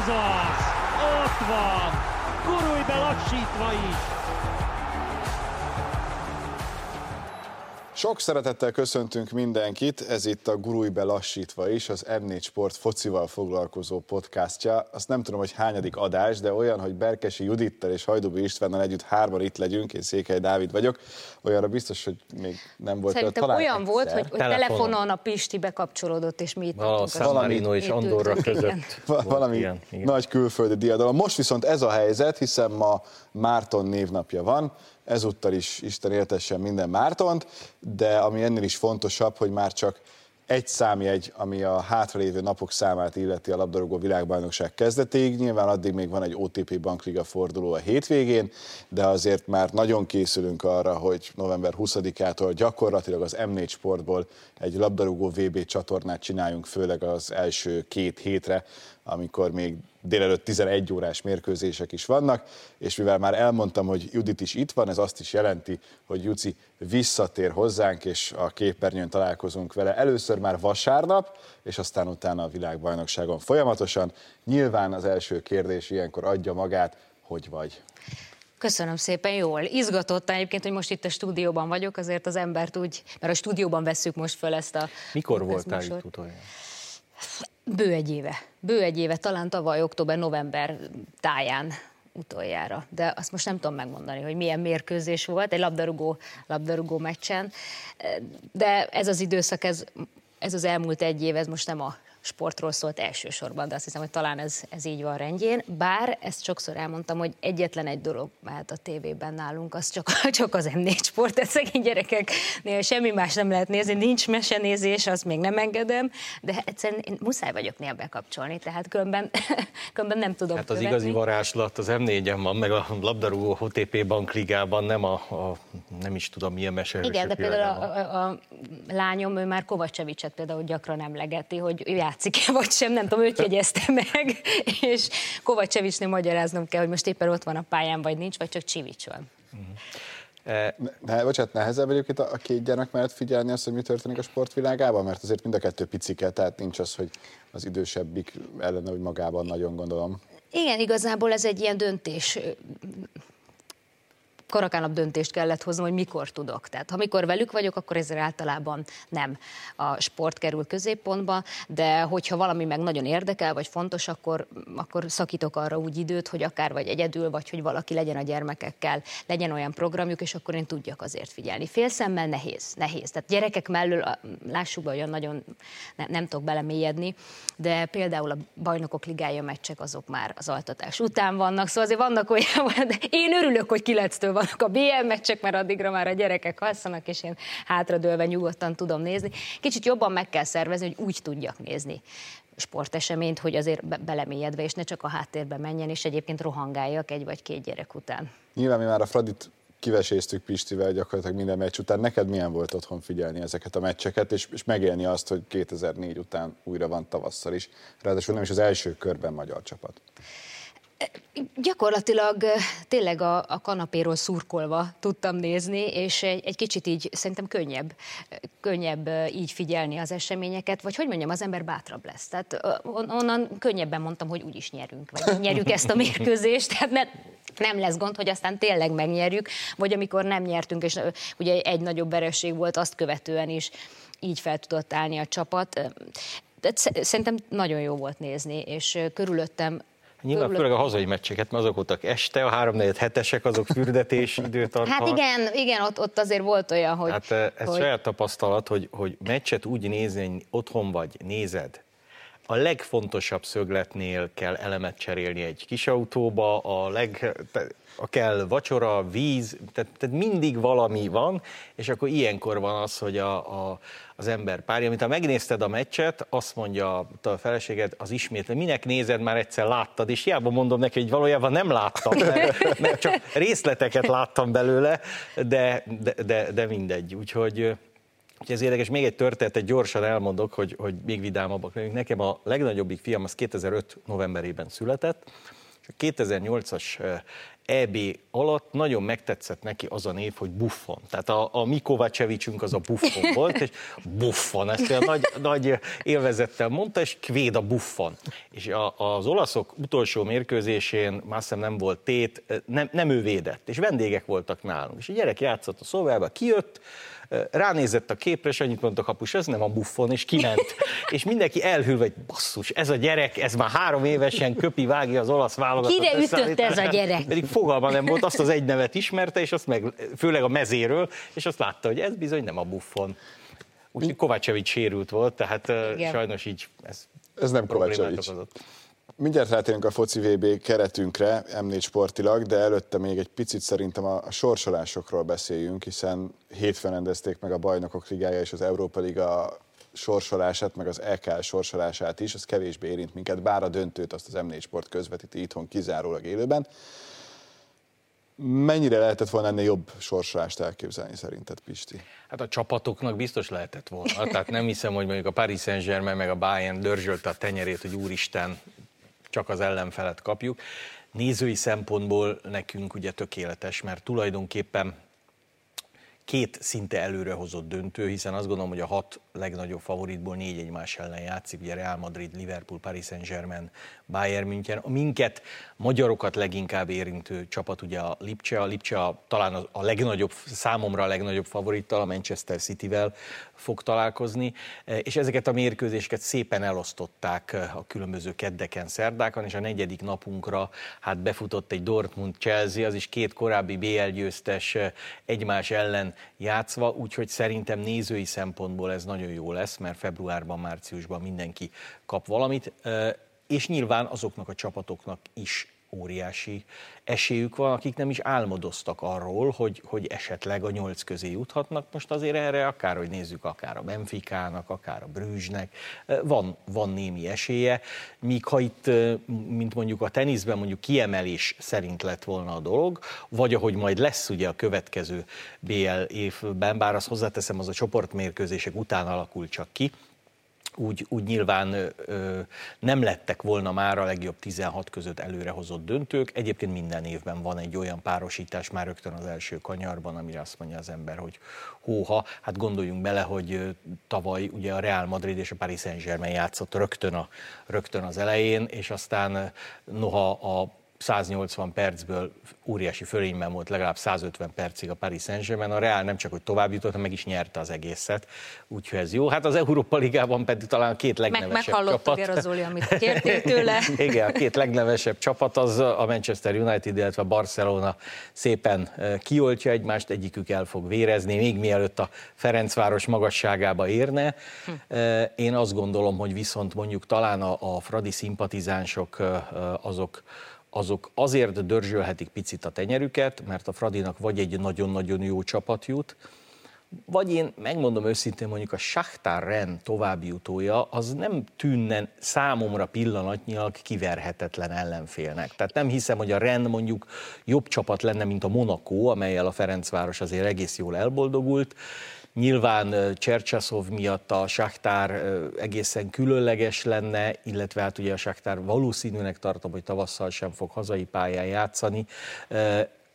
Ez az! Ott van! Gurulj be lassítva is! Sok szeretettel köszöntünk mindenkit, ez itt a Gurulj be lassítva is, az M4 Sport focival foglalkozó podcastja. Azt nem tudom, hogy hányadik adás, de olyan, hogy Berkesi Judittel és Hajdubi Istvánnal együtt hárman itt legyünk, én Székely Dávid vagyok, olyanra biztos, hogy még nem volt. Szerintem talán olyan egyszer. volt, hogy, hogy Telefonon. telefonon a Pisti bekapcsolódott, és mi itt A voltunk. San Marino és Andorra között. Valami ilyen, igen. nagy külföldi diadalom. Most viszont ez a helyzet, hiszen ma Márton névnapja van, ezúttal is Isten éltessen minden Mártont, de ami ennél is fontosabb, hogy már csak egy számjegy, ami a hátralévő napok számát illeti a labdarúgó világbajnokság kezdetéig. Nyilván addig még van egy OTP Bankliga forduló a hétvégén, de azért már nagyon készülünk arra, hogy november 20-ától gyakorlatilag az M4 Sportból egy labdarúgó VB csatornát csináljunk, főleg az első két hétre, amikor még délelőtt 11 órás mérkőzések is vannak, és mivel már elmondtam, hogy Judit is itt van, ez azt is jelenti, hogy Juci visszatér hozzánk, és a képernyőn találkozunk vele először már vasárnap, és aztán utána a világbajnokságon folyamatosan. Nyilván az első kérdés ilyenkor adja magát, hogy vagy. Köszönöm szépen, jól. Izgatott egyébként, hogy most itt a stúdióban vagyok, azért az embert úgy, mert a stúdióban vesszük most föl ezt a Mikor voltál itt utoljára? Bő egy éve. Bő egy éve, talán tavaly október-november táján utoljára. De azt most nem tudom megmondani, hogy milyen mérkőzés volt, egy labdarúgó, labdarúgó meccsen. De ez az időszak, ez, ez az elmúlt egy év, ez most nem a sportról szólt elsősorban, de azt hiszem, hogy talán ez, ez így van rendjén. Bár ezt sokszor elmondtam, hogy egyetlen egy dolog mehet a tévében nálunk, az csak, csak az M4 sport, tehát szegény gyerekeknél semmi más nem lehet nézni, nincs mesenézés, azt még nem engedem, de egyszerűen én muszáj vagyok néha bekapcsolni, tehát különben, különben nem tudom Hát az követni. igazi varázslat az M4-en van, meg a labdarúgó OTP bankligában, nem a, a nem is tudom milyen mesehősök Igen, de például a, a, a lányom, ő már Kovacsevicset például gyakran emlegeti, hogy ő játszik-e vagy sem, nem tudom, őt jegyezte meg, és Kovacsevicsnél magyaráznom kell, hogy most éppen ott van a pályán, vagy nincs, vagy csak Csivics van. E, Ne, ne, bocsánat, nehezebb egyébként a, két gyermek mellett figyelni azt, hogy mi történik a sportvilágában, mert azért mind a kettő picike, tehát nincs az, hogy az idősebbik ellene úgy magában nagyon gondolom. Igen, igazából ez egy ilyen döntés, karakánap döntést kellett hoznom, hogy mikor tudok. Tehát ha mikor velük vagyok, akkor ezzel általában nem a sport kerül középpontba, de hogyha valami meg nagyon érdekel, vagy fontos, akkor, akkor szakítok arra úgy időt, hogy akár vagy egyedül, vagy hogy valaki legyen a gyermekekkel, legyen olyan programjuk, és akkor én tudjak azért figyelni. Félszemmel nehéz, nehéz. Tehát gyerekek mellől, lássuk be, olyan nagyon ne, nem tudok belemélyedni, de például a bajnokok ligája meccsek azok már az altatás után vannak, szóval azért vannak olyan, de én örülök, hogy 9-től vannak a BL meccsek, mert addigra már a gyerekek alszanak, és én hátradőlve nyugodtan tudom nézni. Kicsit jobban meg kell szervezni, hogy úgy tudjak nézni sporteseményt, hogy azért be- belemélyedve, és ne csak a háttérben menjen, és egyébként rohangáljak egy vagy két gyerek után. Nyilván mi már a Fradit kiveséztük Pistivel gyakorlatilag minden meccs után. Neked milyen volt otthon figyelni ezeket a meccseket, és, és megélni azt, hogy 2004 után újra van tavasszal is. Ráadásul nem is az első körben magyar csapat. Gyakorlatilag tényleg a, a kanapéról szurkolva tudtam nézni, és egy, egy kicsit így szerintem könnyebb, könnyebb így figyelni az eseményeket, vagy hogy mondjam, az ember bátrabb lesz. Tehát eh, on- onnan könnyebben mondtam, hogy úgyis nyerünk, vagy nyerjük ezt a mérkőzést, tehát ne, nem lesz gond, hogy aztán tényleg megnyerjük, vagy amikor nem nyertünk, és ugye egy nagyobb vereség volt, azt követően is így fel tudott állni a csapat. De sz- Szerintem nagyon jó volt nézni, és körülöttem Nyilván körülött- főleg a hazai meccseket, mert azok voltak este, a 3 hetesek, azok fürdetés időtartam. Hát igen, igen, ott, ott azért volt olyan, hogy... Hát eh, ez hogy saját tapasztalat, hogy, hogy meccset úgy nézni, hogy otthon vagy, nézed, a legfontosabb szögletnél kell elemet cserélni egy kis autóba, a leg, a kell vacsora, víz, tehát, tehát mindig valami van, és akkor ilyenkor van az, hogy a, a, az ember párja, mint ha megnézted a meccset, azt mondja a feleséged, az ismét, minek nézed, már egyszer láttad, és hiába mondom neki, hogy valójában nem láttam, mert, mert csak részleteket láttam belőle, de, de, de, de mindegy. Úgyhogy Úgyhogy ez érdekes, még egy történetet gyorsan elmondok, hogy, hogy még vidámabbak legyünk. Nekem a legnagyobbik fiam az 2005 novemberében született, és 2008-as EB alatt nagyon megtetszett neki az a név, hogy Buffon. Tehát a, a Mikovacevicsünk az a Buffon volt, és Buffon, ezt a nagy, nagy élvezettel mondta, és Kvéda Buffon. És a, az olaszok utolsó mérkőzésén, már azt nem volt tét, nem, nem ő védett, és vendégek voltak nálunk. És a gyerek játszott a szobába, kijött, ránézett a képre, és annyit mondta a kapus, ez nem a buffon, és kiment. és mindenki elhűlve, hogy basszus, ez a gyerek, ez már három évesen köpi, vágja az olasz válogatott. Kire ütött ez a gyerek? Pedig fogalma nem volt, azt az egy nevet ismerte, és azt meg, főleg a mezéről, és azt látta, hogy ez bizony nem a buffon. Úgyhogy Kovácsevics sérült volt, tehát Igen. sajnos így ez, ez nem Kovácsevics. Mindjárt rátérünk a foci VB keretünkre, M4 sportilag, de előtte még egy picit szerintem a sorsolásokról beszéljünk, hiszen hétfőn rendezték meg a Bajnokok Ligája és az Európa Liga sorsolását, meg az EKL sorsolását is, az kevésbé érint minket, bár a döntőt azt az M4 Sport közvetíti itthon kizárólag élőben. Mennyire lehetett volna ennél jobb sorsolást elképzelni szerinted, Pisti? Hát a csapatoknak biztos lehetett volna. Tehát nem hiszem, hogy mondjuk a Paris Saint-Germain meg a Bayern dörzsölte a tenyerét, hogy úristen, csak az ellenfelet kapjuk. Nézői szempontból nekünk ugye tökéletes, mert tulajdonképpen két szinte előrehozott döntő, hiszen azt gondolom, hogy a hat legnagyobb favoritból négy egymás ellen játszik, ugye Real Madrid, Liverpool, Paris Saint-Germain, Bayern München. A minket, magyarokat leginkább érintő csapat ugye a Lipcse, a Lipcse a, talán a, a legnagyobb, számomra a legnagyobb favorittal, a Manchester City-vel fog találkozni, e, és ezeket a mérkőzéseket szépen elosztották e, a különböző keddeken, szerdákon, és a negyedik napunkra hát befutott egy Dortmund-Chelsea, az is két korábbi BL győztes e, egymás ellen játszva, úgyhogy szerintem nézői szempontból ez nagyon jó lesz, mert februárban, márciusban mindenki kap valamit, és nyilván azoknak a csapatoknak is óriási esélyük van, akik nem is álmodoztak arról, hogy, hogy esetleg a nyolc közé juthatnak. Most azért erre akár, hogy nézzük, akár a Benficának, akár a Brüzsnek, van, van némi esélye, míg ha itt, mint mondjuk a teniszben mondjuk kiemelés szerint lett volna a dolog, vagy ahogy majd lesz ugye a következő BL évben, bár azt hozzáteszem, az a csoportmérkőzések után alakul csak ki, úgy, úgy nyilván ö, nem lettek volna már a legjobb 16 között előrehozott döntők. Egyébként minden évben van egy olyan párosítás már rögtön az első kanyarban, amire azt mondja az ember, hogy hóha. Hát gondoljunk bele, hogy tavaly ugye a Real Madrid és a Paris Saint-Germain játszott rögtön, a, rögtön az elején, és aztán noha a 180 percből óriási fölényben volt legalább 150 percig a Paris Saint-Germain, a Real nem csak, hogy tovább jutott, hanem meg is nyerte az egészet, úgyhogy ez jó. Hát az Európa Ligában pedig talán a két legnevesebb meg, csapat. Meg Zoli, amit kértél tőle. Igen, a két legnevesebb csapat az a Manchester United, illetve a Barcelona szépen kioltja egymást, egyikük el fog vérezni, még mielőtt a Ferencváros magasságába érne. Hm. Én azt gondolom, hogy viszont mondjuk talán a, a Fradi szimpatizánsok azok azok azért dörzsölhetik picit a tenyerüket, mert a Fradinak vagy egy nagyon-nagyon jó csapat jut, vagy én megmondom őszintén, mondjuk a Shakhtar Ren további jutója, az nem tűnne számomra pillanatnyilag kiverhetetlen ellenfélnek. Tehát nem hiszem, hogy a Ren mondjuk jobb csapat lenne, mint a Monaco, amelyel a Ferencváros azért egész jól elboldogult, Nyilván Csercsaszov miatt a Saktár egészen különleges lenne, illetve hát ugye a Saktár valószínűnek tartom, hogy tavasszal sem fog hazai pályán játszani.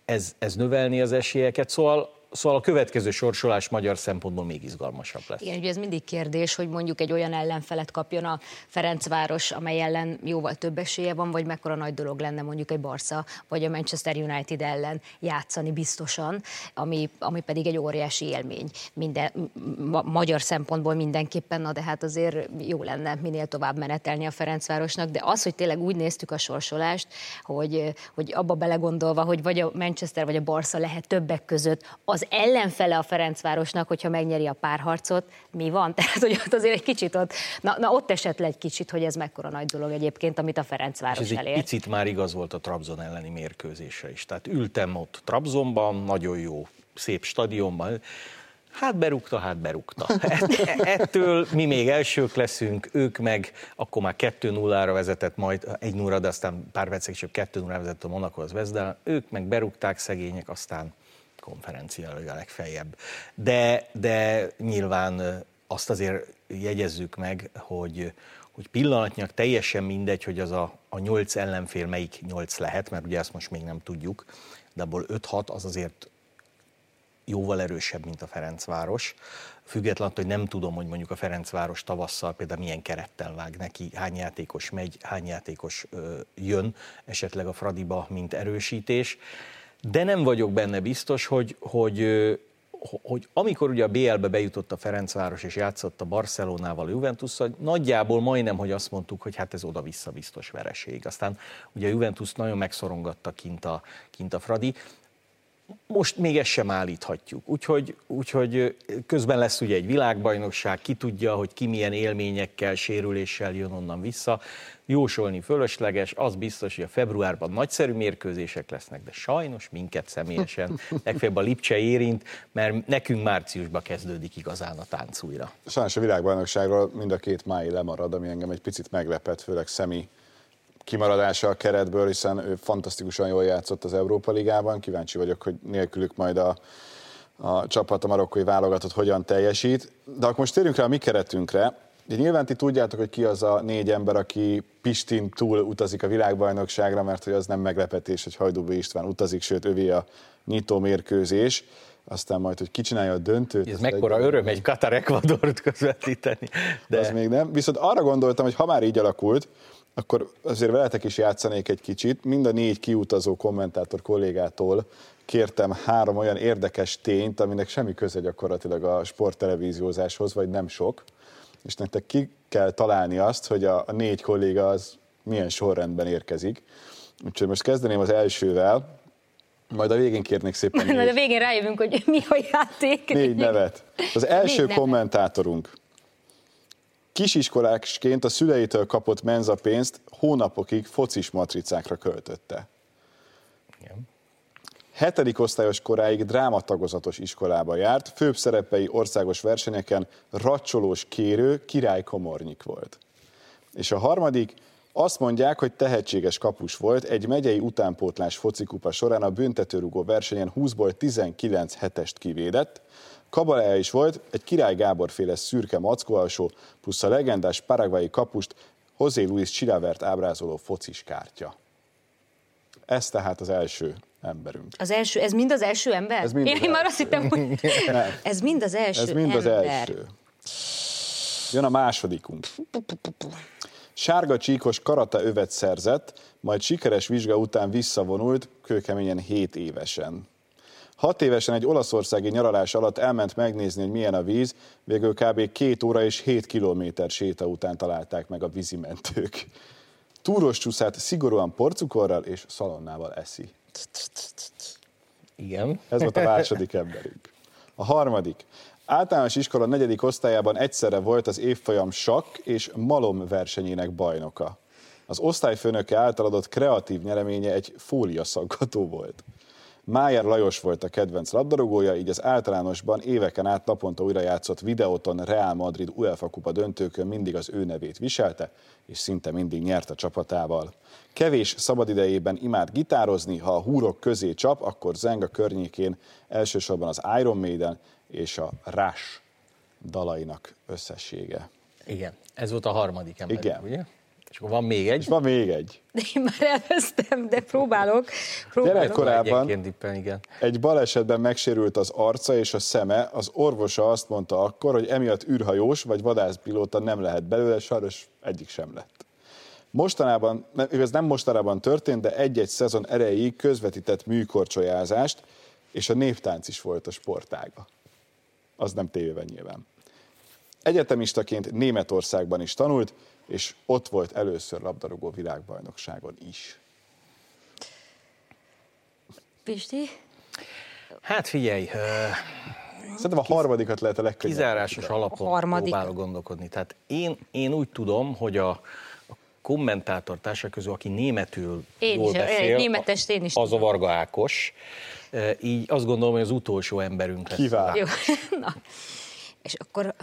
Ez, ez növelni az esélyeket, szóval Szóval a következő sorsolás magyar szempontból még izgalmasabb lesz. Igen, ugye ez mindig kérdés, hogy mondjuk egy olyan ellenfelet kapjon a Ferencváros, amely ellen jóval több esélye van, vagy mekkora nagy dolog lenne mondjuk egy Barca, vagy a Manchester United ellen játszani biztosan, ami, ami pedig egy óriási élmény. Minden, ma, magyar szempontból mindenképpen, na de hát azért jó lenne minél tovább menetelni a Ferencvárosnak, de az, hogy tényleg úgy néztük a sorsolást, hogy, hogy abba belegondolva, hogy vagy a Manchester vagy a Barca lehet többek között az ellenfele a Ferencvárosnak, hogyha megnyeri a párharcot, mi van? Tehát, hogy ott azért egy kicsit ott, na, na ott esett le egy kicsit, hogy ez mekkora nagy dolog egyébként, amit a Ferencváros És ez elér. egy picit már igaz volt a Trabzon elleni mérkőzése is. Tehát ültem ott Trabzonban, nagyon jó, szép stadionban, Hát berúgta, hát berúgta. Ettől mi még elsők leszünk, ők meg akkor már 2-0-ra vezetett, majd 1 0 de aztán pár percig csak 2 0 vezetett a Monaco az Vezdel. Ők meg berúgták szegények, aztán konferencia a legfeljebb. De, de nyilván azt azért jegyezzük meg, hogy, hogy pillanatnyilag teljesen mindegy, hogy az a, a nyolc ellenfél melyik nyolc lehet, mert ugye ezt most még nem tudjuk, de abból 5-6 az azért jóval erősebb, mint a Ferencváros. Függetlenül, hogy nem tudom, hogy mondjuk a Ferencváros tavasszal például milyen kerettel vág neki, hány játékos megy, hány játékos ö, jön, esetleg a Fradiba, mint erősítés. De nem vagyok benne biztos, hogy, hogy, hogy amikor ugye a BL-be bejutott a Ferencváros és játszott a Barcelonával, a juventus nagyjából majdnem, hogy azt mondtuk, hogy hát ez oda-vissza biztos vereség. Aztán ugye a Juventus nagyon megszorongatta kint a, kint a Fradi most még ezt sem állíthatjuk. Úgyhogy, úgyhogy közben lesz ugye egy világbajnokság, ki tudja, hogy ki milyen élményekkel, sérüléssel jön onnan vissza. Jósolni fölösleges, az biztos, hogy a februárban nagyszerű mérkőzések lesznek, de sajnos minket személyesen legfeljebb a Lipcse érint, mert nekünk márciusban kezdődik igazán a tánc újra. Sajnos a világbajnokságról mind a két mái lemarad, ami engem egy picit meglepett, főleg Szemi kimaradása a keretből, hiszen ő fantasztikusan jól játszott az Európa Ligában. Kíváncsi vagyok, hogy nélkülük majd a, a csapat, a marokkói válogatott hogyan teljesít. De akkor most térjünk rá a mi keretünkre. De nyilván ti tudjátok, hogy ki az a négy ember, aki Pistin túl utazik a világbajnokságra, mert hogy az nem meglepetés, hogy Hajdúbi István utazik, sőt övé a nyitó mérkőzés aztán majd, hogy kicsinálja a döntőt. Ez mekkora egy... öröm egy Katar Ecuadort közvetíteni. De... Az még nem. Viszont arra gondoltam, hogy ha már így alakult, akkor azért veletek is játszanék egy kicsit. Mind a négy kiutazó kommentátor kollégától kértem három olyan érdekes tényt, aminek semmi köze gyakorlatilag a sporttelevíziózáshoz, vagy nem sok. És nektek ki kell találni azt, hogy a, a négy kolléga az milyen sorrendben érkezik. Úgyhogy most kezdeném az elsővel, majd a végén kérnék szépen négy, Majd a végén rájövünk, hogy mi a játék. Négy nevet. Az első négy kommentátorunk. Kisiskolásként a szüleitől kapott menzapénzt hónapokig focis matricákra költötte. Igen. Hetedik osztályos koráig drámatagozatos iskolába járt, főbb szerepei országos versenyeken racsolós kérő király komornyik volt. És a harmadik, azt mondják, hogy tehetséges kapus volt, egy megyei utánpótlás focikupa során a büntetőrugó versenyen 20-ból 19 hetest kivédett, Kabalája is volt, egy Király Gábor féle szürke mackó alsó, plusz a legendás paragvai kapust José Luis Chilavert ábrázoló focis kártya. Ez tehát az első emberünk. Az első, ez mind az első ember? Ez mind Én, az én már azt hittem, hogy ez mind az első Ez mind az ember. első. Jön a másodikunk. Sárga csíkos karata övet szerzett, majd sikeres vizsga után visszavonult, kőkeményen 7 évesen. Hat évesen egy olaszországi nyaralás alatt elment megnézni, hogy milyen a víz, végül kb. két óra és 7 kilométer séta után találták meg a vízimentők. Túros csúszát szigorúan porcukorral és szalonnával eszi. Igen. Ez volt a második emberünk. A harmadik. Általános iskola negyedik osztályában egyszerre volt az évfolyam sakk és malom versenyének bajnoka. Az osztályfőnöke által adott kreatív nyereménye egy fóliaszaggató volt. Májer Lajos volt a kedvenc labdarúgója, így az általánosban éveken át naponta újra játszott videóton Real Madrid UEFA kupa döntőkön mindig az ő nevét viselte, és szinte mindig nyert a csapatával. Kevés szabadidejében imád gitározni, ha a húrok közé csap, akkor zeng a környékén elsősorban az Iron Maiden és a Rush dalainak összessége. Igen, ez volt a harmadik ember, Igen. ugye? És akkor van még egy. És van még egy. De én már elvesztem, de próbálok. próbálok. Gyerekkorában Dippen, igen. egy balesetben megsérült az arca és a szeme, az orvosa azt mondta akkor, hogy emiatt űrhajós vagy vadászpilóta nem lehet belőle, sajnos egyik sem lett. Mostanában, ez nem mostanában történt, de egy-egy szezon erejéig közvetített műkorcsolyázást, és a néptánc is volt a sportága. Az nem tévében nyilván. Egyetemistaként Németországban is tanult, és ott volt először labdarúgó világbajnokságon is. Pisti? Hát figyelj, Szerintem a harmadikat lehet a legkönnyebb. kizárásos alapon A harmadik. próbálok gondolkodni. Tehát én, én úgy tudom, hogy a, a kommentátor társak közül, aki németül Én jól is, beszél, németest én is az a. Varga Ákos. Így azt gondolom, hogy az utolsó emberünk lesz. Kiváló. Jó. Na. És akkor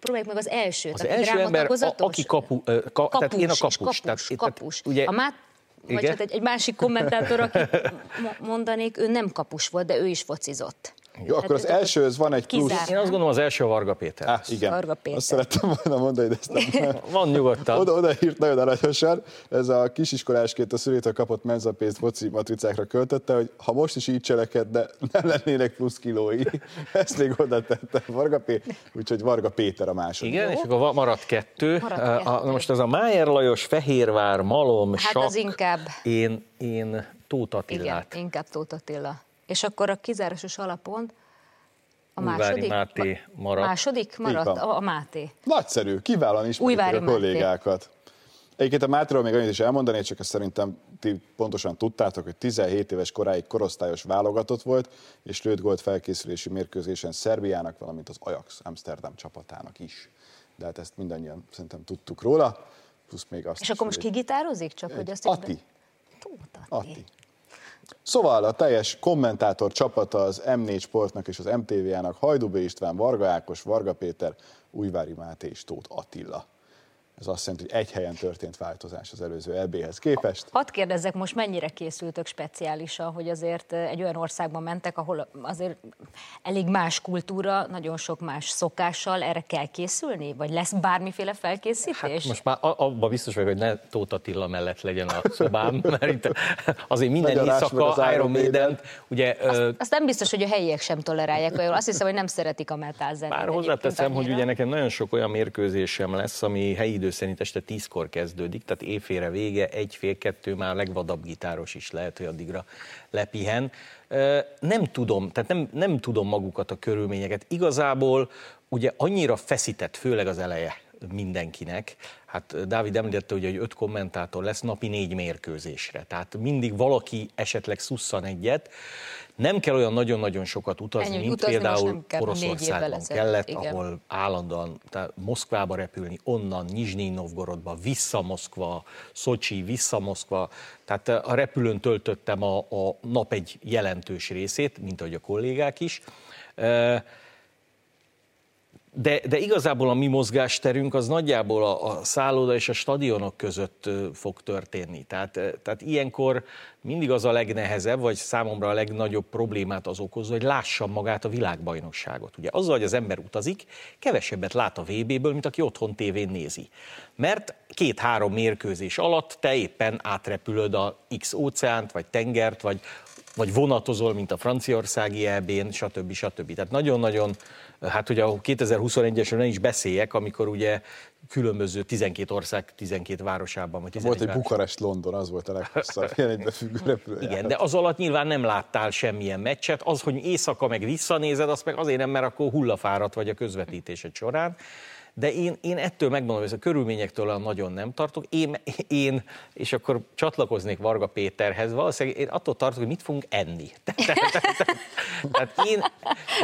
próbáljuk meg az elsőt. Az aki első ember, a, aki kapu, ka, kapus, tehát én a kapus. kapus, tehát, kapus. Tehát, ugye, a mát, vagy hát egy, egy másik kommentátor, akit mo- mondanék, ő nem kapus volt, de ő is focizott. Jó, akkor az első, ez van egy plusz. Kizár. Én azt gondolom az első a Varga Péter. Ah, igen, Varga Péter. azt szerettem volna mondani, de ezt nem. Van nyugodtan. Oda, oda írt nagyon aranyosan, ez a kisiskolásként a szülétől kapott menzapénzt foci matricákra költötte, hogy ha most is így cselekedne, nem lennének plusz kilói. Ezt még oda tette Varga Péter, úgyhogy Varga Péter a második. Igen, és akkor maradt kettő. Maradt kettő. A, most ez a Májer Lajos, Fehérvár, Malom, Hát Sak. az inkább- Én, én Tóth Igen, Attilát. inkább Tóth Attila. És akkor a kizárásos alapon a Újvári második? Máté maradt. Második maradt a, a Máté. Nagyszerű, kiválóan ismerik Újvári a kollégákat. Egyébként a Mátéról még annyit is elmondani, csak ezt szerintem ti pontosan tudtátok, hogy 17 éves koráig korosztályos válogatott volt, és lőtt gólt felkészülési mérkőzésen Szerbiának, valamint az Ajax Amsterdam csapatának is. De hát ezt mindannyian szerintem tudtuk róla, plusz még azt És is, akkor most kigitározik? Csak hogy azt Atti. Tóth Atti. Atti. Szóval a teljes kommentátor csapata az M4 Sportnak és az MTV-jának Hajdubé István, Varga Ákos, Varga Péter, Újvári Máté és Tóth Attila. Ez azt jelenti, hogy egy helyen történt változás az előző EB-hez képest. Hadd kérdezzek, most mennyire készültök speciálisan, hogy azért eh, egy olyan országba mentek, ahol azért elég más kultúra, nagyon sok más szokással, erre kell készülni? Vagy lesz bármiféle felkészítés? Hát most már abban biztos vagyok, hogy ne Tóth Attila mellett legyen a szobám, mert itt azért minden meg éjszaka az Iron Maiden. Ugye ö, Azt nem biztos, hogy a helyiek sem tolerálják olyan. Azt hiszem, hogy nem szeretik a metal zenét. Bár hozzáteszem, hogy ugye nekem nagyon sok olyan mérkőzésem lesz, ami helyi idő szerint este tízkor kezdődik, tehát éjfélre vége, egy fél kettő már a legvadabb gitáros is lehet, hogy addigra lepihen. Nem tudom, tehát nem, nem tudom magukat a körülményeket. Igazából ugye annyira feszített, főleg az eleje mindenkinek. Hát Dávid említette, ugye, hogy öt kommentátor lesz napi négy mérkőzésre. Tehát mindig valaki esetleg szusszan egyet. Nem kell olyan nagyon-nagyon sokat utazni, Ennyi, mint utazni például kell, Oroszországban kellett, igen. ahol állandóan tehát Moszkvába repülni, onnan Nizsnyi Novgorodba, vissza Moszkva, Szocsi, vissza Moszkva. Tehát a repülőn töltöttem a, a nap egy jelentős részét, mint ahogy a kollégák is. E, De, de igazából a mi mozgásterünk az nagyjából a, a szálloda és a stadionok között fog történni. Tehát, tehát ilyenkor mindig az a legnehezebb, vagy számomra a legnagyobb problémát az okozza, hogy lássam magát a világbajnokságot. Ugye azzal, hogy az ember utazik, kevesebbet lát a VB-ből, mint aki otthon tévén nézi. Mert két-három mérkőzés alatt te éppen átrepülöd a X óceánt, vagy tengert, vagy vagy vonatozol, mint a franciaországi EB-n, stb. stb. Tehát nagyon-nagyon, hát ugye a 2021-esről nem is beszéljek, amikor ugye különböző 12 ország 12 városában, vagy 11 Volt egy. Bukarest-London, az volt a leghosszabb ilyen egybefüggő repülőjárat. Igen, de az alatt nyilván nem láttál semmilyen meccset, az, hogy éjszaka meg visszanézed, azt meg azért nem, mert akkor hullafáradt vagy a közvetítésed során. De én, én ettől megmondom, hogy a körülményektől olyan nagyon nem tartok. Én, én, és akkor csatlakoznék Varga Péterhez, valószínűleg én attól tartok, hogy mit fogunk enni. Tehát én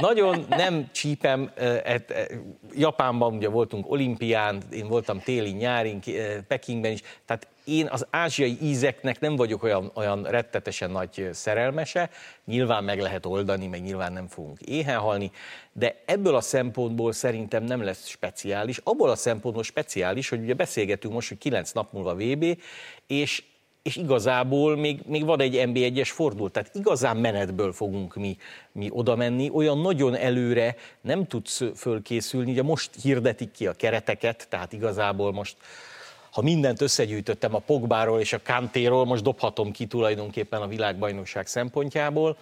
nagyon nem csípem, et- eh, Japánban ugye voltunk olimpián, én voltam téli, nyári, eh, Pekingben is, tehát én az ázsiai ízeknek nem vagyok olyan, olyan rettetesen nagy szerelmese, nyilván meg lehet oldani, meg nyilván nem fogunk éhen halni, de ebből a szempontból szerintem nem lesz speciális. Abból a szempontból speciális, hogy ugye beszélgetünk most, hogy 9 nap múlva VB, és és igazából még, még van egy NB1-es fordul, tehát igazán menetből fogunk mi, mi oda menni, olyan nagyon előre nem tudsz fölkészülni, ugye most hirdetik ki a kereteket, tehát igazából most ha mindent összegyűjtöttem a Pogbáról és a Kantéról, most dobhatom ki tulajdonképpen a világbajnokság szempontjából.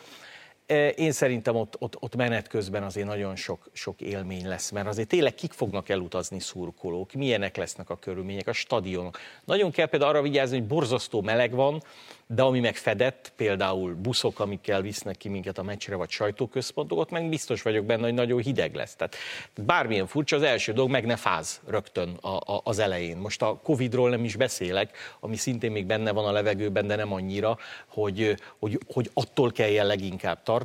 Én szerintem ott, ott, ott menet közben azért nagyon sok, sok élmény lesz, mert azért tényleg kik fognak elutazni szurkolók, milyenek lesznek a körülmények, a stadionok. Nagyon kell például arra vigyázni, hogy borzasztó meleg van, de ami meg fedett, például buszok, amikkel visznek ki minket a meccsre, vagy sajtóközpontok, ott meg biztos vagyok benne, hogy nagyon hideg lesz. Tehát bármilyen furcsa, az első dolog meg ne fáz rögtön a, a, az elején. Most a Covid-ról nem is beszélek, ami szintén még benne van a levegőben, de nem annyira, hogy, hogy, hogy attól kelljen leginkább tartani.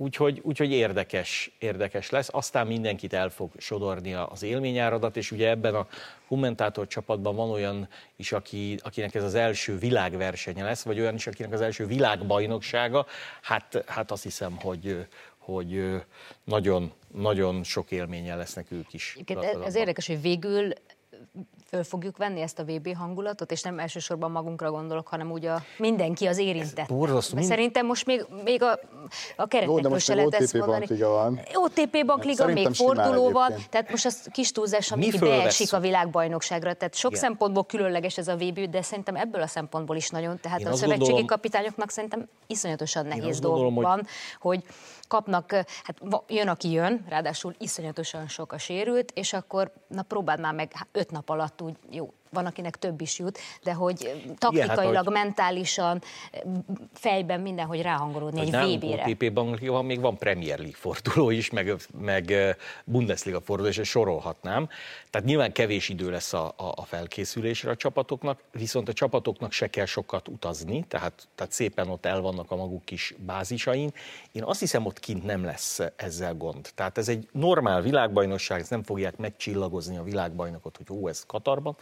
Úgyhogy, úgyhogy érdekes, érdekes lesz. Aztán mindenkit el fog sodorni az élményáradat, és ugye ebben a kommentátor csapatban van olyan is, aki, akinek ez az első világversenye lesz, vagy olyan is, akinek az első világbajnoksága. Hát, hát azt hiszem, hogy, hogy nagyon, nagyon sok élménye lesznek ők is. Ez érdekes, hogy végül föl fogjuk venni ezt a VB hangulatot, és nem elsősorban magunkra gondolok, hanem úgy a mindenki az érintett. borzasztó. Mert Szerintem most még, még a, a most se még lehet ezt mondani. bankliga van. OTP bankliga, még fordulóval, egyébként. tehát most az kis túlzás, Mi ami beesik a világbajnokságra. Tehát sok Igen. szempontból különleges ez a VB, de szerintem ebből a szempontból is nagyon. Tehát Én a szövetségi gondolom- kapitányoknak szerintem iszonyatosan nehéz gondolom, dolguk hogy- van, hogy kapnak, hát jön, aki jön, ráadásul iszonyatosan sok a sérült, és akkor na próbáld már meg hát öt nap alatt úgy, jó, van, akinek több is jut, de hogy taktikailag, hát ahogy- mentálisan, fejben mindenhogy ráhangolódni egy VB-re. OTP bankliga még van Premier League forduló is, meg, meg Bundesliga forduló, és ezt sorolhatnám. Tehát nyilván kevés idő lesz a, a, a felkészülésre a csapatoknak, viszont a csapatoknak se kell sokat utazni, tehát, tehát szépen ott el vannak a maguk kis bázisain. Én azt hiszem, ott kint nem lesz ezzel gond. Tehát ez egy normál világbajnokság, ezt nem fogják megcsillagozni a világbajnokot, hogy ó, ez Katarban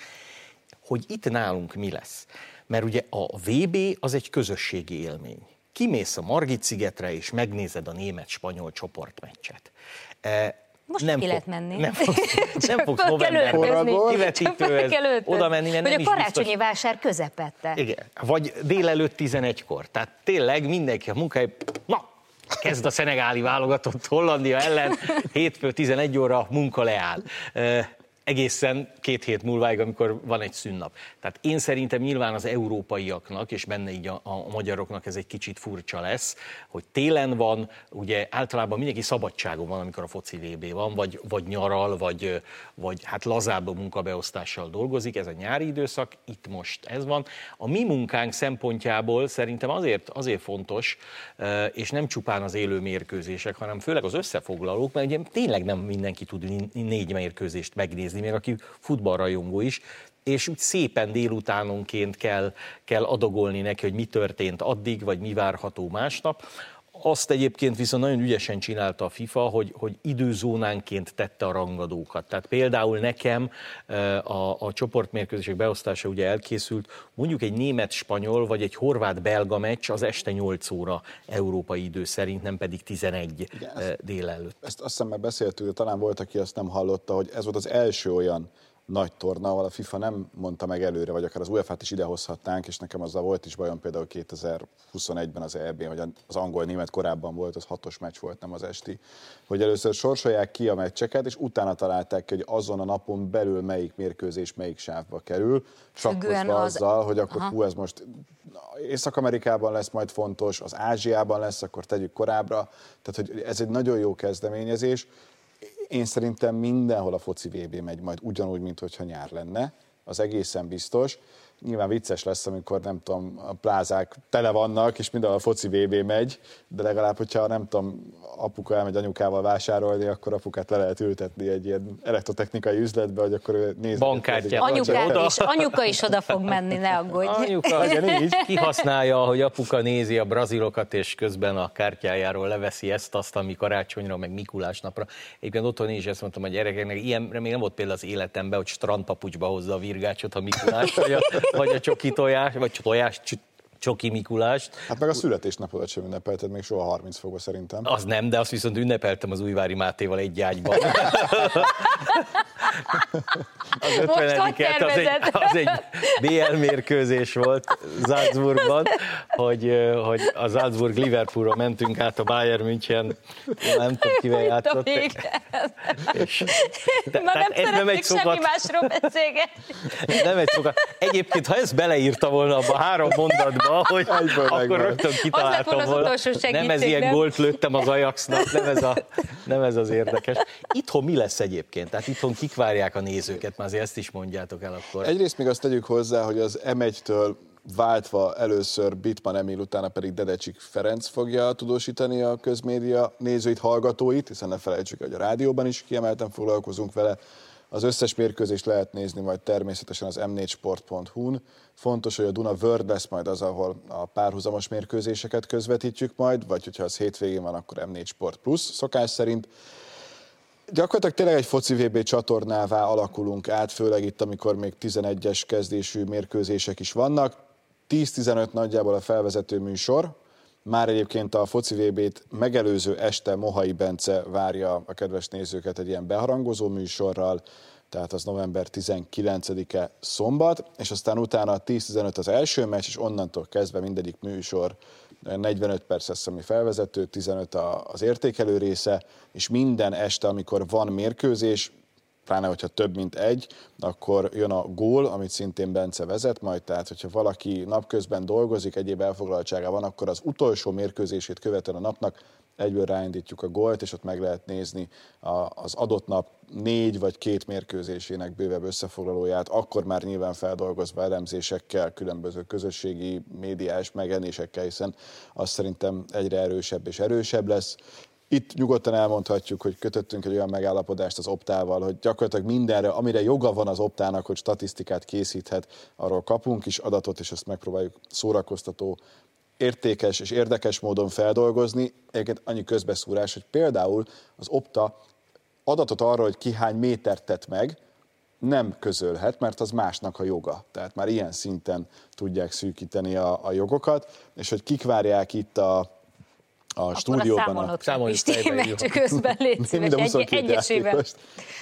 hogy itt nálunk mi lesz. Mert ugye a VB az egy közösségi élmény. Kimész a Margit szigetre, és megnézed a német-spanyol csoportmeccset. E, Most ki lehet menni. Nem fogsz, nem fogsz novemberben kivetítőhez oda menni, mert Vagy nem a karácsonyi biztos, vásár közepette. igen, vagy délelőtt 11-kor. Tehát tényleg mindenki a munkahely, na, kezd a szenegáli válogatott Hollandia ellen, hétfő 11 óra munka leáll. Egészen két hét múlváig, amikor van egy szünnap. Tehát én szerintem nyilván az európaiaknak, és benne így a, a magyaroknak ez egy kicsit furcsa lesz, hogy télen van, ugye általában mindenki szabadságon van, amikor a foci VB van, vagy, vagy nyaral, vagy, vagy hát lazább munkabeosztással dolgozik, ez a nyári időszak, itt most ez van. A mi munkánk szempontjából szerintem azért, azért fontos, eh, és nem csupán az élő mérkőzések, hanem főleg az összefoglalók, mert ugye tényleg nem mindenki tud négy mérkőzést megnézni, még aki futballrajongó is, és úgy szépen délutánonként kell, kell adagolni neki, hogy mi történt addig, vagy mi várható másnap. Azt egyébként viszont nagyon ügyesen csinálta a FIFA, hogy, hogy időzónánként tette a rangadókat. Tehát például nekem eh, a, a csoportmérkőzések beosztása ugye elkészült, mondjuk egy német-spanyol vagy egy horvát-belga meccs az este 8 óra európai idő szerint, nem pedig 11 Igen, eh, délelőtt. Ezt azt hiszem már beszéltük, de talán volt, aki azt nem hallotta, hogy ez volt az első olyan nagy torna, ahol a FIFA nem mondta meg előre, vagy akár az UEFA-t is idehozhatnánk, és nekem azzal volt is bajom például 2021-ben az EB, hogy az angol-német korábban volt, az hatos meccs volt, nem az esti, hogy először sorsolják ki a meccseket, és utána találták ki, hogy azon a napon belül melyik mérkőzés melyik sávba kerül, sakkozva az- azzal, hogy akkor Aha. hú, ez most Észak-Amerikában lesz majd fontos, az Ázsiában lesz, akkor tegyük korábbra. Tehát, hogy ez egy nagyon jó kezdeményezés. Én szerintem mindenhol a foci VB megy majd ugyanúgy, mint hogyha nyár lenne. Az egészen biztos. Nyilván vicces lesz, amikor nem tudom, a plázák tele vannak, és mindenhol a foci VB megy, de legalább, hogyha nem tudom, apuka elmegy anyukával vásárolni, akkor apukát le lehet ültetni egy ilyen elektrotechnikai üzletbe, hogy akkor ő nézze. Bankkártyát Anyukát Oda. is, anyuka is oda fog menni, ne aggódj. Anyuka Legyen így. kihasználja, hogy apuka nézi a brazilokat, és közben a kártyájáról leveszi ezt, azt, ami karácsonyra, meg Mikulás napra. Egyébként otthon én is ezt mondtam a gyerekeknek, ilyenre még nem volt például az életemben, hogy strandpapucsba hozza a virgácsot a Mikulás, vagy a, vagy a csoki tojás, vagy tojás, cs- csoki Mikulást. Hát meg a születésnapodat sem ünnepelted még soha 30 fokba szerintem. Az nem, de azt viszont ünnepeltem az Újvári Mátéval egy ágyban. Az 50 az egy, az egy BL mérkőzés volt Salzburgban, hogy, hogy a Salzburg Liverpoolra mentünk át a Bayern München, nem tudom kivel játszott. És, de, Már nem ez nem egy szeretnék semmi szokat, másról beszélgetni. nem egy szokat. Egyébként, ha ezt beleírta volna abba a három mondatba, hogy Egyből akkor megvan. rögtön kitaláltam volna az Nem ez ilyen nem? gólt lőttem az Ajaxnak, nem ez, a, nem ez az érdekes. Itthon mi lesz egyébként? Tehát itthon kik várják a nézőket? Már azért ezt is mondjátok el akkor. Egyrészt még azt tegyük hozzá, hogy az M1-től váltva először Bitman Emil, utána pedig Dedecsik Ferenc fogja tudósítani a közmédia nézőit, hallgatóit, hiszen ne felejtsük, hogy a rádióban is kiemelten foglalkozunk vele. Az összes mérkőzést lehet nézni majd természetesen az m4sport.hu-n. Fontos, hogy a Duna World lesz majd az, ahol a párhuzamos mérkőzéseket közvetítjük majd, vagy hogyha az hétvégén van, akkor M4 Sport Plus szokás szerint. Gyakorlatilag tényleg egy foci VB csatornává alakulunk át, főleg itt, amikor még 11-es kezdésű mérkőzések is vannak. 10-15 nagyjából a felvezető műsor. Már egyébként a foci VB-t megelőző este Mohai Bence várja a kedves nézőket egy ilyen beharangozó műsorral, tehát az november 19-e szombat, és aztán utána 10-15 az első meccs, és onnantól kezdve mindegyik műsor 45 perc lesz, ami felvezető, 15 az értékelő része, és minden este, amikor van mérkőzés, pláne hogyha több mint egy, akkor jön a gól, amit szintén Bence vezet, majd. Tehát, hogyha valaki napközben dolgozik, egyéb elfoglaltsága van, akkor az utolsó mérkőzését követően a napnak egyből ráindítjuk a gólt, és ott meg lehet nézni az adott nap négy vagy két mérkőzésének bővebb összefoglalóját, akkor már nyilván feldolgozva elemzésekkel, különböző közösségi médiás megjelenésekkel, hiszen az szerintem egyre erősebb és erősebb lesz. Itt nyugodtan elmondhatjuk, hogy kötöttünk egy olyan megállapodást az optával, hogy gyakorlatilag mindenre, amire joga van az optának, hogy statisztikát készíthet, arról kapunk is adatot, és ezt megpróbáljuk szórakoztató értékes és érdekes módon feldolgozni. Egyébként annyi közbeszúrás, hogy például az opta adatot arra, hogy ki hány métert tett meg, nem közölhet, mert az másnak a joga. Tehát már ilyen szinten tudják szűkíteni a, a jogokat, és hogy kik várják itt a, a Akkor stúdióban. a Számoljuk Pisti, mert közben légy szíves, egy, 22 egyesével.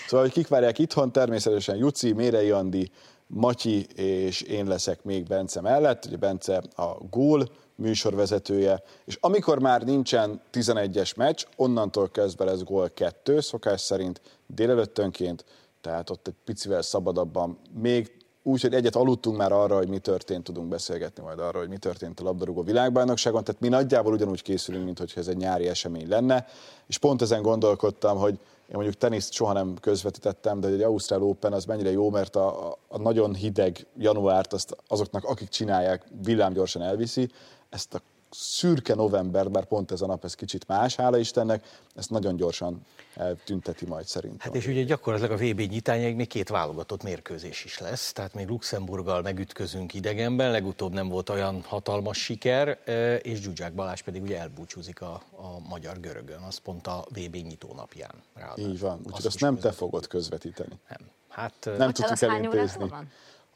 Szóval, hogy kik várják itthon, természetesen Juci, Mérei Andi, Matyi és én leszek még Bence mellett. Ugye Bence a gól műsorvezetője, és amikor már nincsen 11-es meccs, onnantól kezdve lesz gól 2, szokás szerint délelőttönként, tehát ott egy picivel szabadabban, még úgy, egyet aludtunk már arra, hogy mi történt, tudunk beszélgetni majd arról, hogy mi történt a labdarúgó világbajnokságon, tehát mi nagyjából ugyanúgy készülünk, mint hogyha ez egy nyári esemény lenne, és pont ezen gondolkodtam, hogy én mondjuk teniszt soha nem közvetítettem, de egy Ausztrál Open az mennyire jó, mert a- a nagyon hideg januárt azt azoknak, akik csinálják, villámgyorsan elviszi, ezt a szürke november, bár pont ez a nap, ez kicsit más, hála Istennek, ezt nagyon gyorsan eltünteti majd szerintem. Hát és ugye gyakorlatilag a VB nyitányáig még két válogatott mérkőzés is lesz, tehát még Luxemburggal megütközünk idegenben, legutóbb nem volt olyan hatalmas siker, eh, és Zsuzsák Balázs pedig ugye elbúcsúzik a, a magyar görögön, az pont a VB nyitó napján. ráadásul. Így van, úgyhogy Azt nem te fogod közvetíteni. Nem. Hát eh, Nem tudtuk elintézni.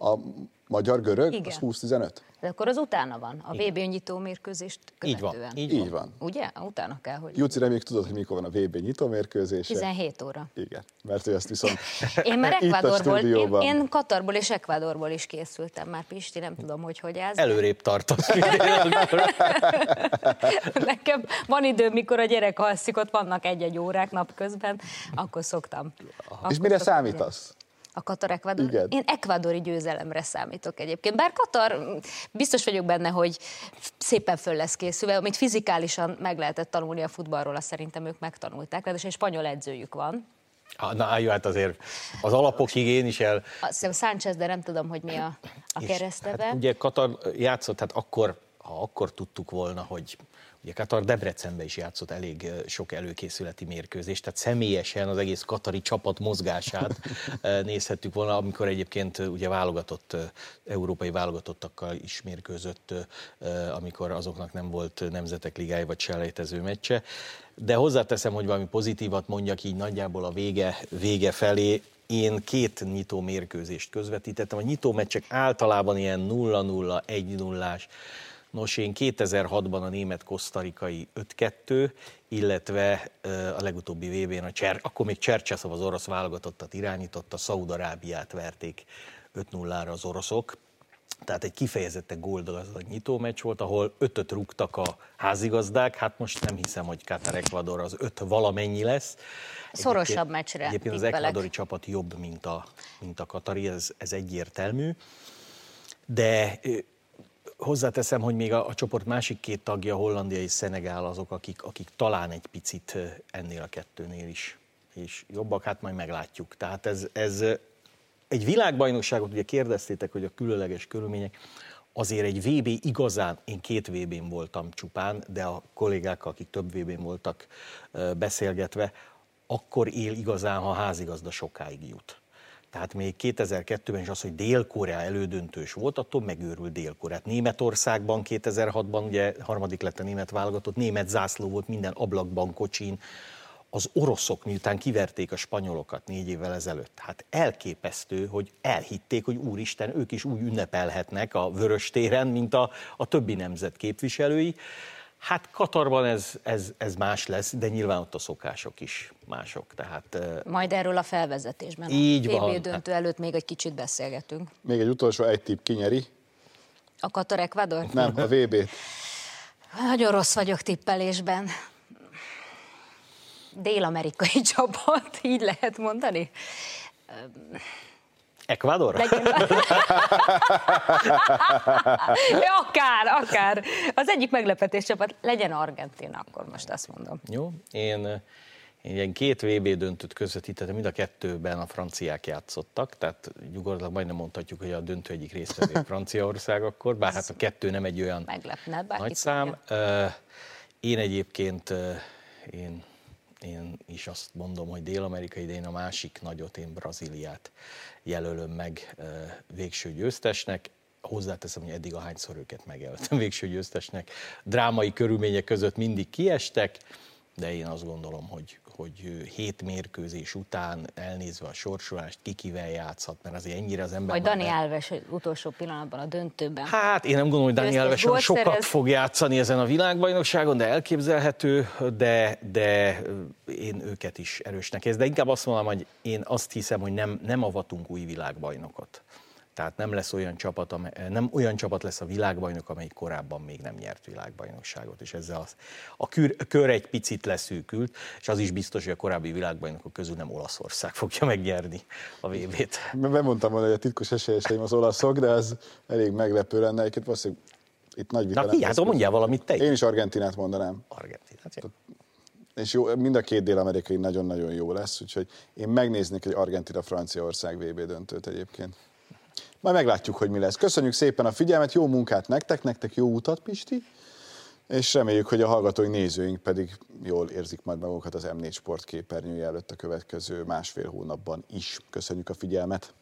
A magyar-görög, Igen. az 20-15? De akkor az utána van, a VB nyitó mérkőzést így követően. van, így, Így van. Ugye? Utána kell, hogy Juci, reméljük tudod, hogy mikor van a VB nyitómérkőzése? 17 óra. Igen, mert hogy azt viszont Én már Ecuadorból, én, én Katarból és Ecuadorból is készültem már, Pisti, nem tudom, hogy hogy ez. előrébb tartasz. Nekem van idő, mikor a gyerek alszik, ott vannak egy-egy órák napközben, akkor szoktam. Akkor És mire szoktam számítasz? A Katar Ecuador? Igen. Én ekvadori győzelemre számítok egyébként. Bár Katar, biztos vagyok benne, hogy szépen föl lesz készülve, amit fizikálisan meg lehetett tanulni a futballról, azt szerintem ők megtanulták, ráadásul egy spanyol edzőjük van. Na, jó, hát azért az alapokig én is el... Azt hiszem Sánchez, de nem tudom, hogy mi a, a És, kereszteve. Hát ugye Katar játszott, hát akkor, ha akkor tudtuk volna, hogy ugye Katar Debrecenbe is játszott elég sok előkészületi mérkőzést, tehát személyesen az egész katari csapat mozgását nézhettük volna, amikor egyébként ugye válogatott, európai válogatottakkal is mérkőzött, amikor azoknak nem volt nemzetek ligája vagy selejtező meccse. De hozzáteszem, hogy valami pozitívat mondjak így nagyjából a vége, vége felé, én két nyitó mérkőzést közvetítettem. A nyitó meccsek általában ilyen 0-0, 1-0-ás. Nos, én 2006-ban a német-kosztarikai 5-2, illetve a legutóbbi VB-n, a Cser, akkor még Csercseszov az orosz válogatottat irányította, Szaúd-Arábiát verték 5-0-ra az oroszok. Tehát egy kifejezetten goldagazdag nyitó meccs volt, ahol ötöt rúgtak a házigazdák, hát most nem hiszem, hogy Katar Ecuador az öt valamennyi lesz. Szorosabb Egyébként- meccsre Egyébként az ekvadori csapat jobb, mint a, mint a katari, ez, ez egyértelmű. De hozzáteszem, hogy még a, a csoport másik két tagja, Hollandia és Szenegál, azok, akik, akik talán egy picit ennél a kettőnél is és jobbak, hát majd meglátjuk. Tehát ez, ez egy világbajnokságot, ugye kérdeztétek, hogy a különleges körülmények, azért egy VB igazán, én két VB-n voltam csupán, de a kollégákkal, akik több VB-n voltak beszélgetve, akkor él igazán, ha házigazda sokáig jut. Tehát még 2002-ben is az, hogy Dél-Korea elődöntős volt, attól megőrült Dél-Koreát. Németországban 2006-ban ugye harmadik lett a német válogatott, német zászló volt minden ablakban, kocsin. Az oroszok miután kiverték a spanyolokat négy évvel ezelőtt, hát elképesztő, hogy elhitték, hogy úristen, ők is úgy ünnepelhetnek a vörös téren, mint a, a többi nemzet képviselői. Hát Katarban ez, ez, ez más lesz, de nyilván ott a szokások is mások. Tehát, Majd erről a felvezetésben. Így a van. Döntő előtt még egy kicsit beszélgetünk. Még egy utolsó, egy tipp kinyeri. A Katar Ecuador? Nem, a VB-t. Nagyon rossz vagyok tippelésben. Dél-amerikai csapat, így lehet mondani. Ecuador? Legyen... akár, akár. Az egyik meglepetés csapat legyen Argentina, akkor most azt mondom. Jó, én, ilyen két VB döntőt közvetítettem, mind a kettőben a franciák játszottak, tehát nyugodtan majdnem mondhatjuk, hogy a döntő egyik résztvevő Franciaország akkor, bár hát a kettő nem egy olyan Meglepne, nagy szám. Én egyébként én, én is azt mondom, hogy Dél-Amerika idején a másik nagyot, én Brazíliát jelölöm meg végső győztesnek. Hozzáteszem, hogy eddig ahányszor őket megjelöltem végső győztesnek. Drámai körülmények között mindig kiestek, de én azt gondolom, hogy, hogy hét mérkőzés után elnézve a sorsolást, ki kivel játszhat, mert azért ennyire az ember... Majd Dani ne... Alves utolsó pillanatban a döntőben. Hát én nem gondolom, hogy Dani Alves sokat szerez... fog játszani ezen a világbajnokságon, de elképzelhető, de, de én őket is erősnek ez. De inkább azt mondom, hogy én azt hiszem, hogy nem, nem avatunk új világbajnokot. Tehát nem lesz olyan csapat, amely, nem olyan csapat lesz a világbajnok, amelyik korábban még nem nyert világbajnokságot, és ezzel az, a kör, kör egy picit leszűkült, és az is biztos, hogy a korábbi világbajnokok közül nem Olaszország fogja megnyerni a VB-t. Bemondtam volna, hogy a titkos esélyeseim az olaszok, de ez elég meglepő lenne. Egyébként valószínűleg itt nagy vita Na, hát mondjál valamit te Én is Argentinát mondanám. Argentinát, jó. És jó, mind a két dél-amerikai nagyon-nagyon jó lesz, úgyhogy én megnéznék egy Argentina-Franciaország VB döntőt egyébként. Majd meglátjuk, hogy mi lesz. Köszönjük szépen a figyelmet, jó munkát nektek, nektek jó utat, Pisti, és reméljük, hogy a hallgatói nézőink pedig jól érzik majd magukat az M4 Sport képernyője előtt a következő másfél hónapban is. Köszönjük a figyelmet!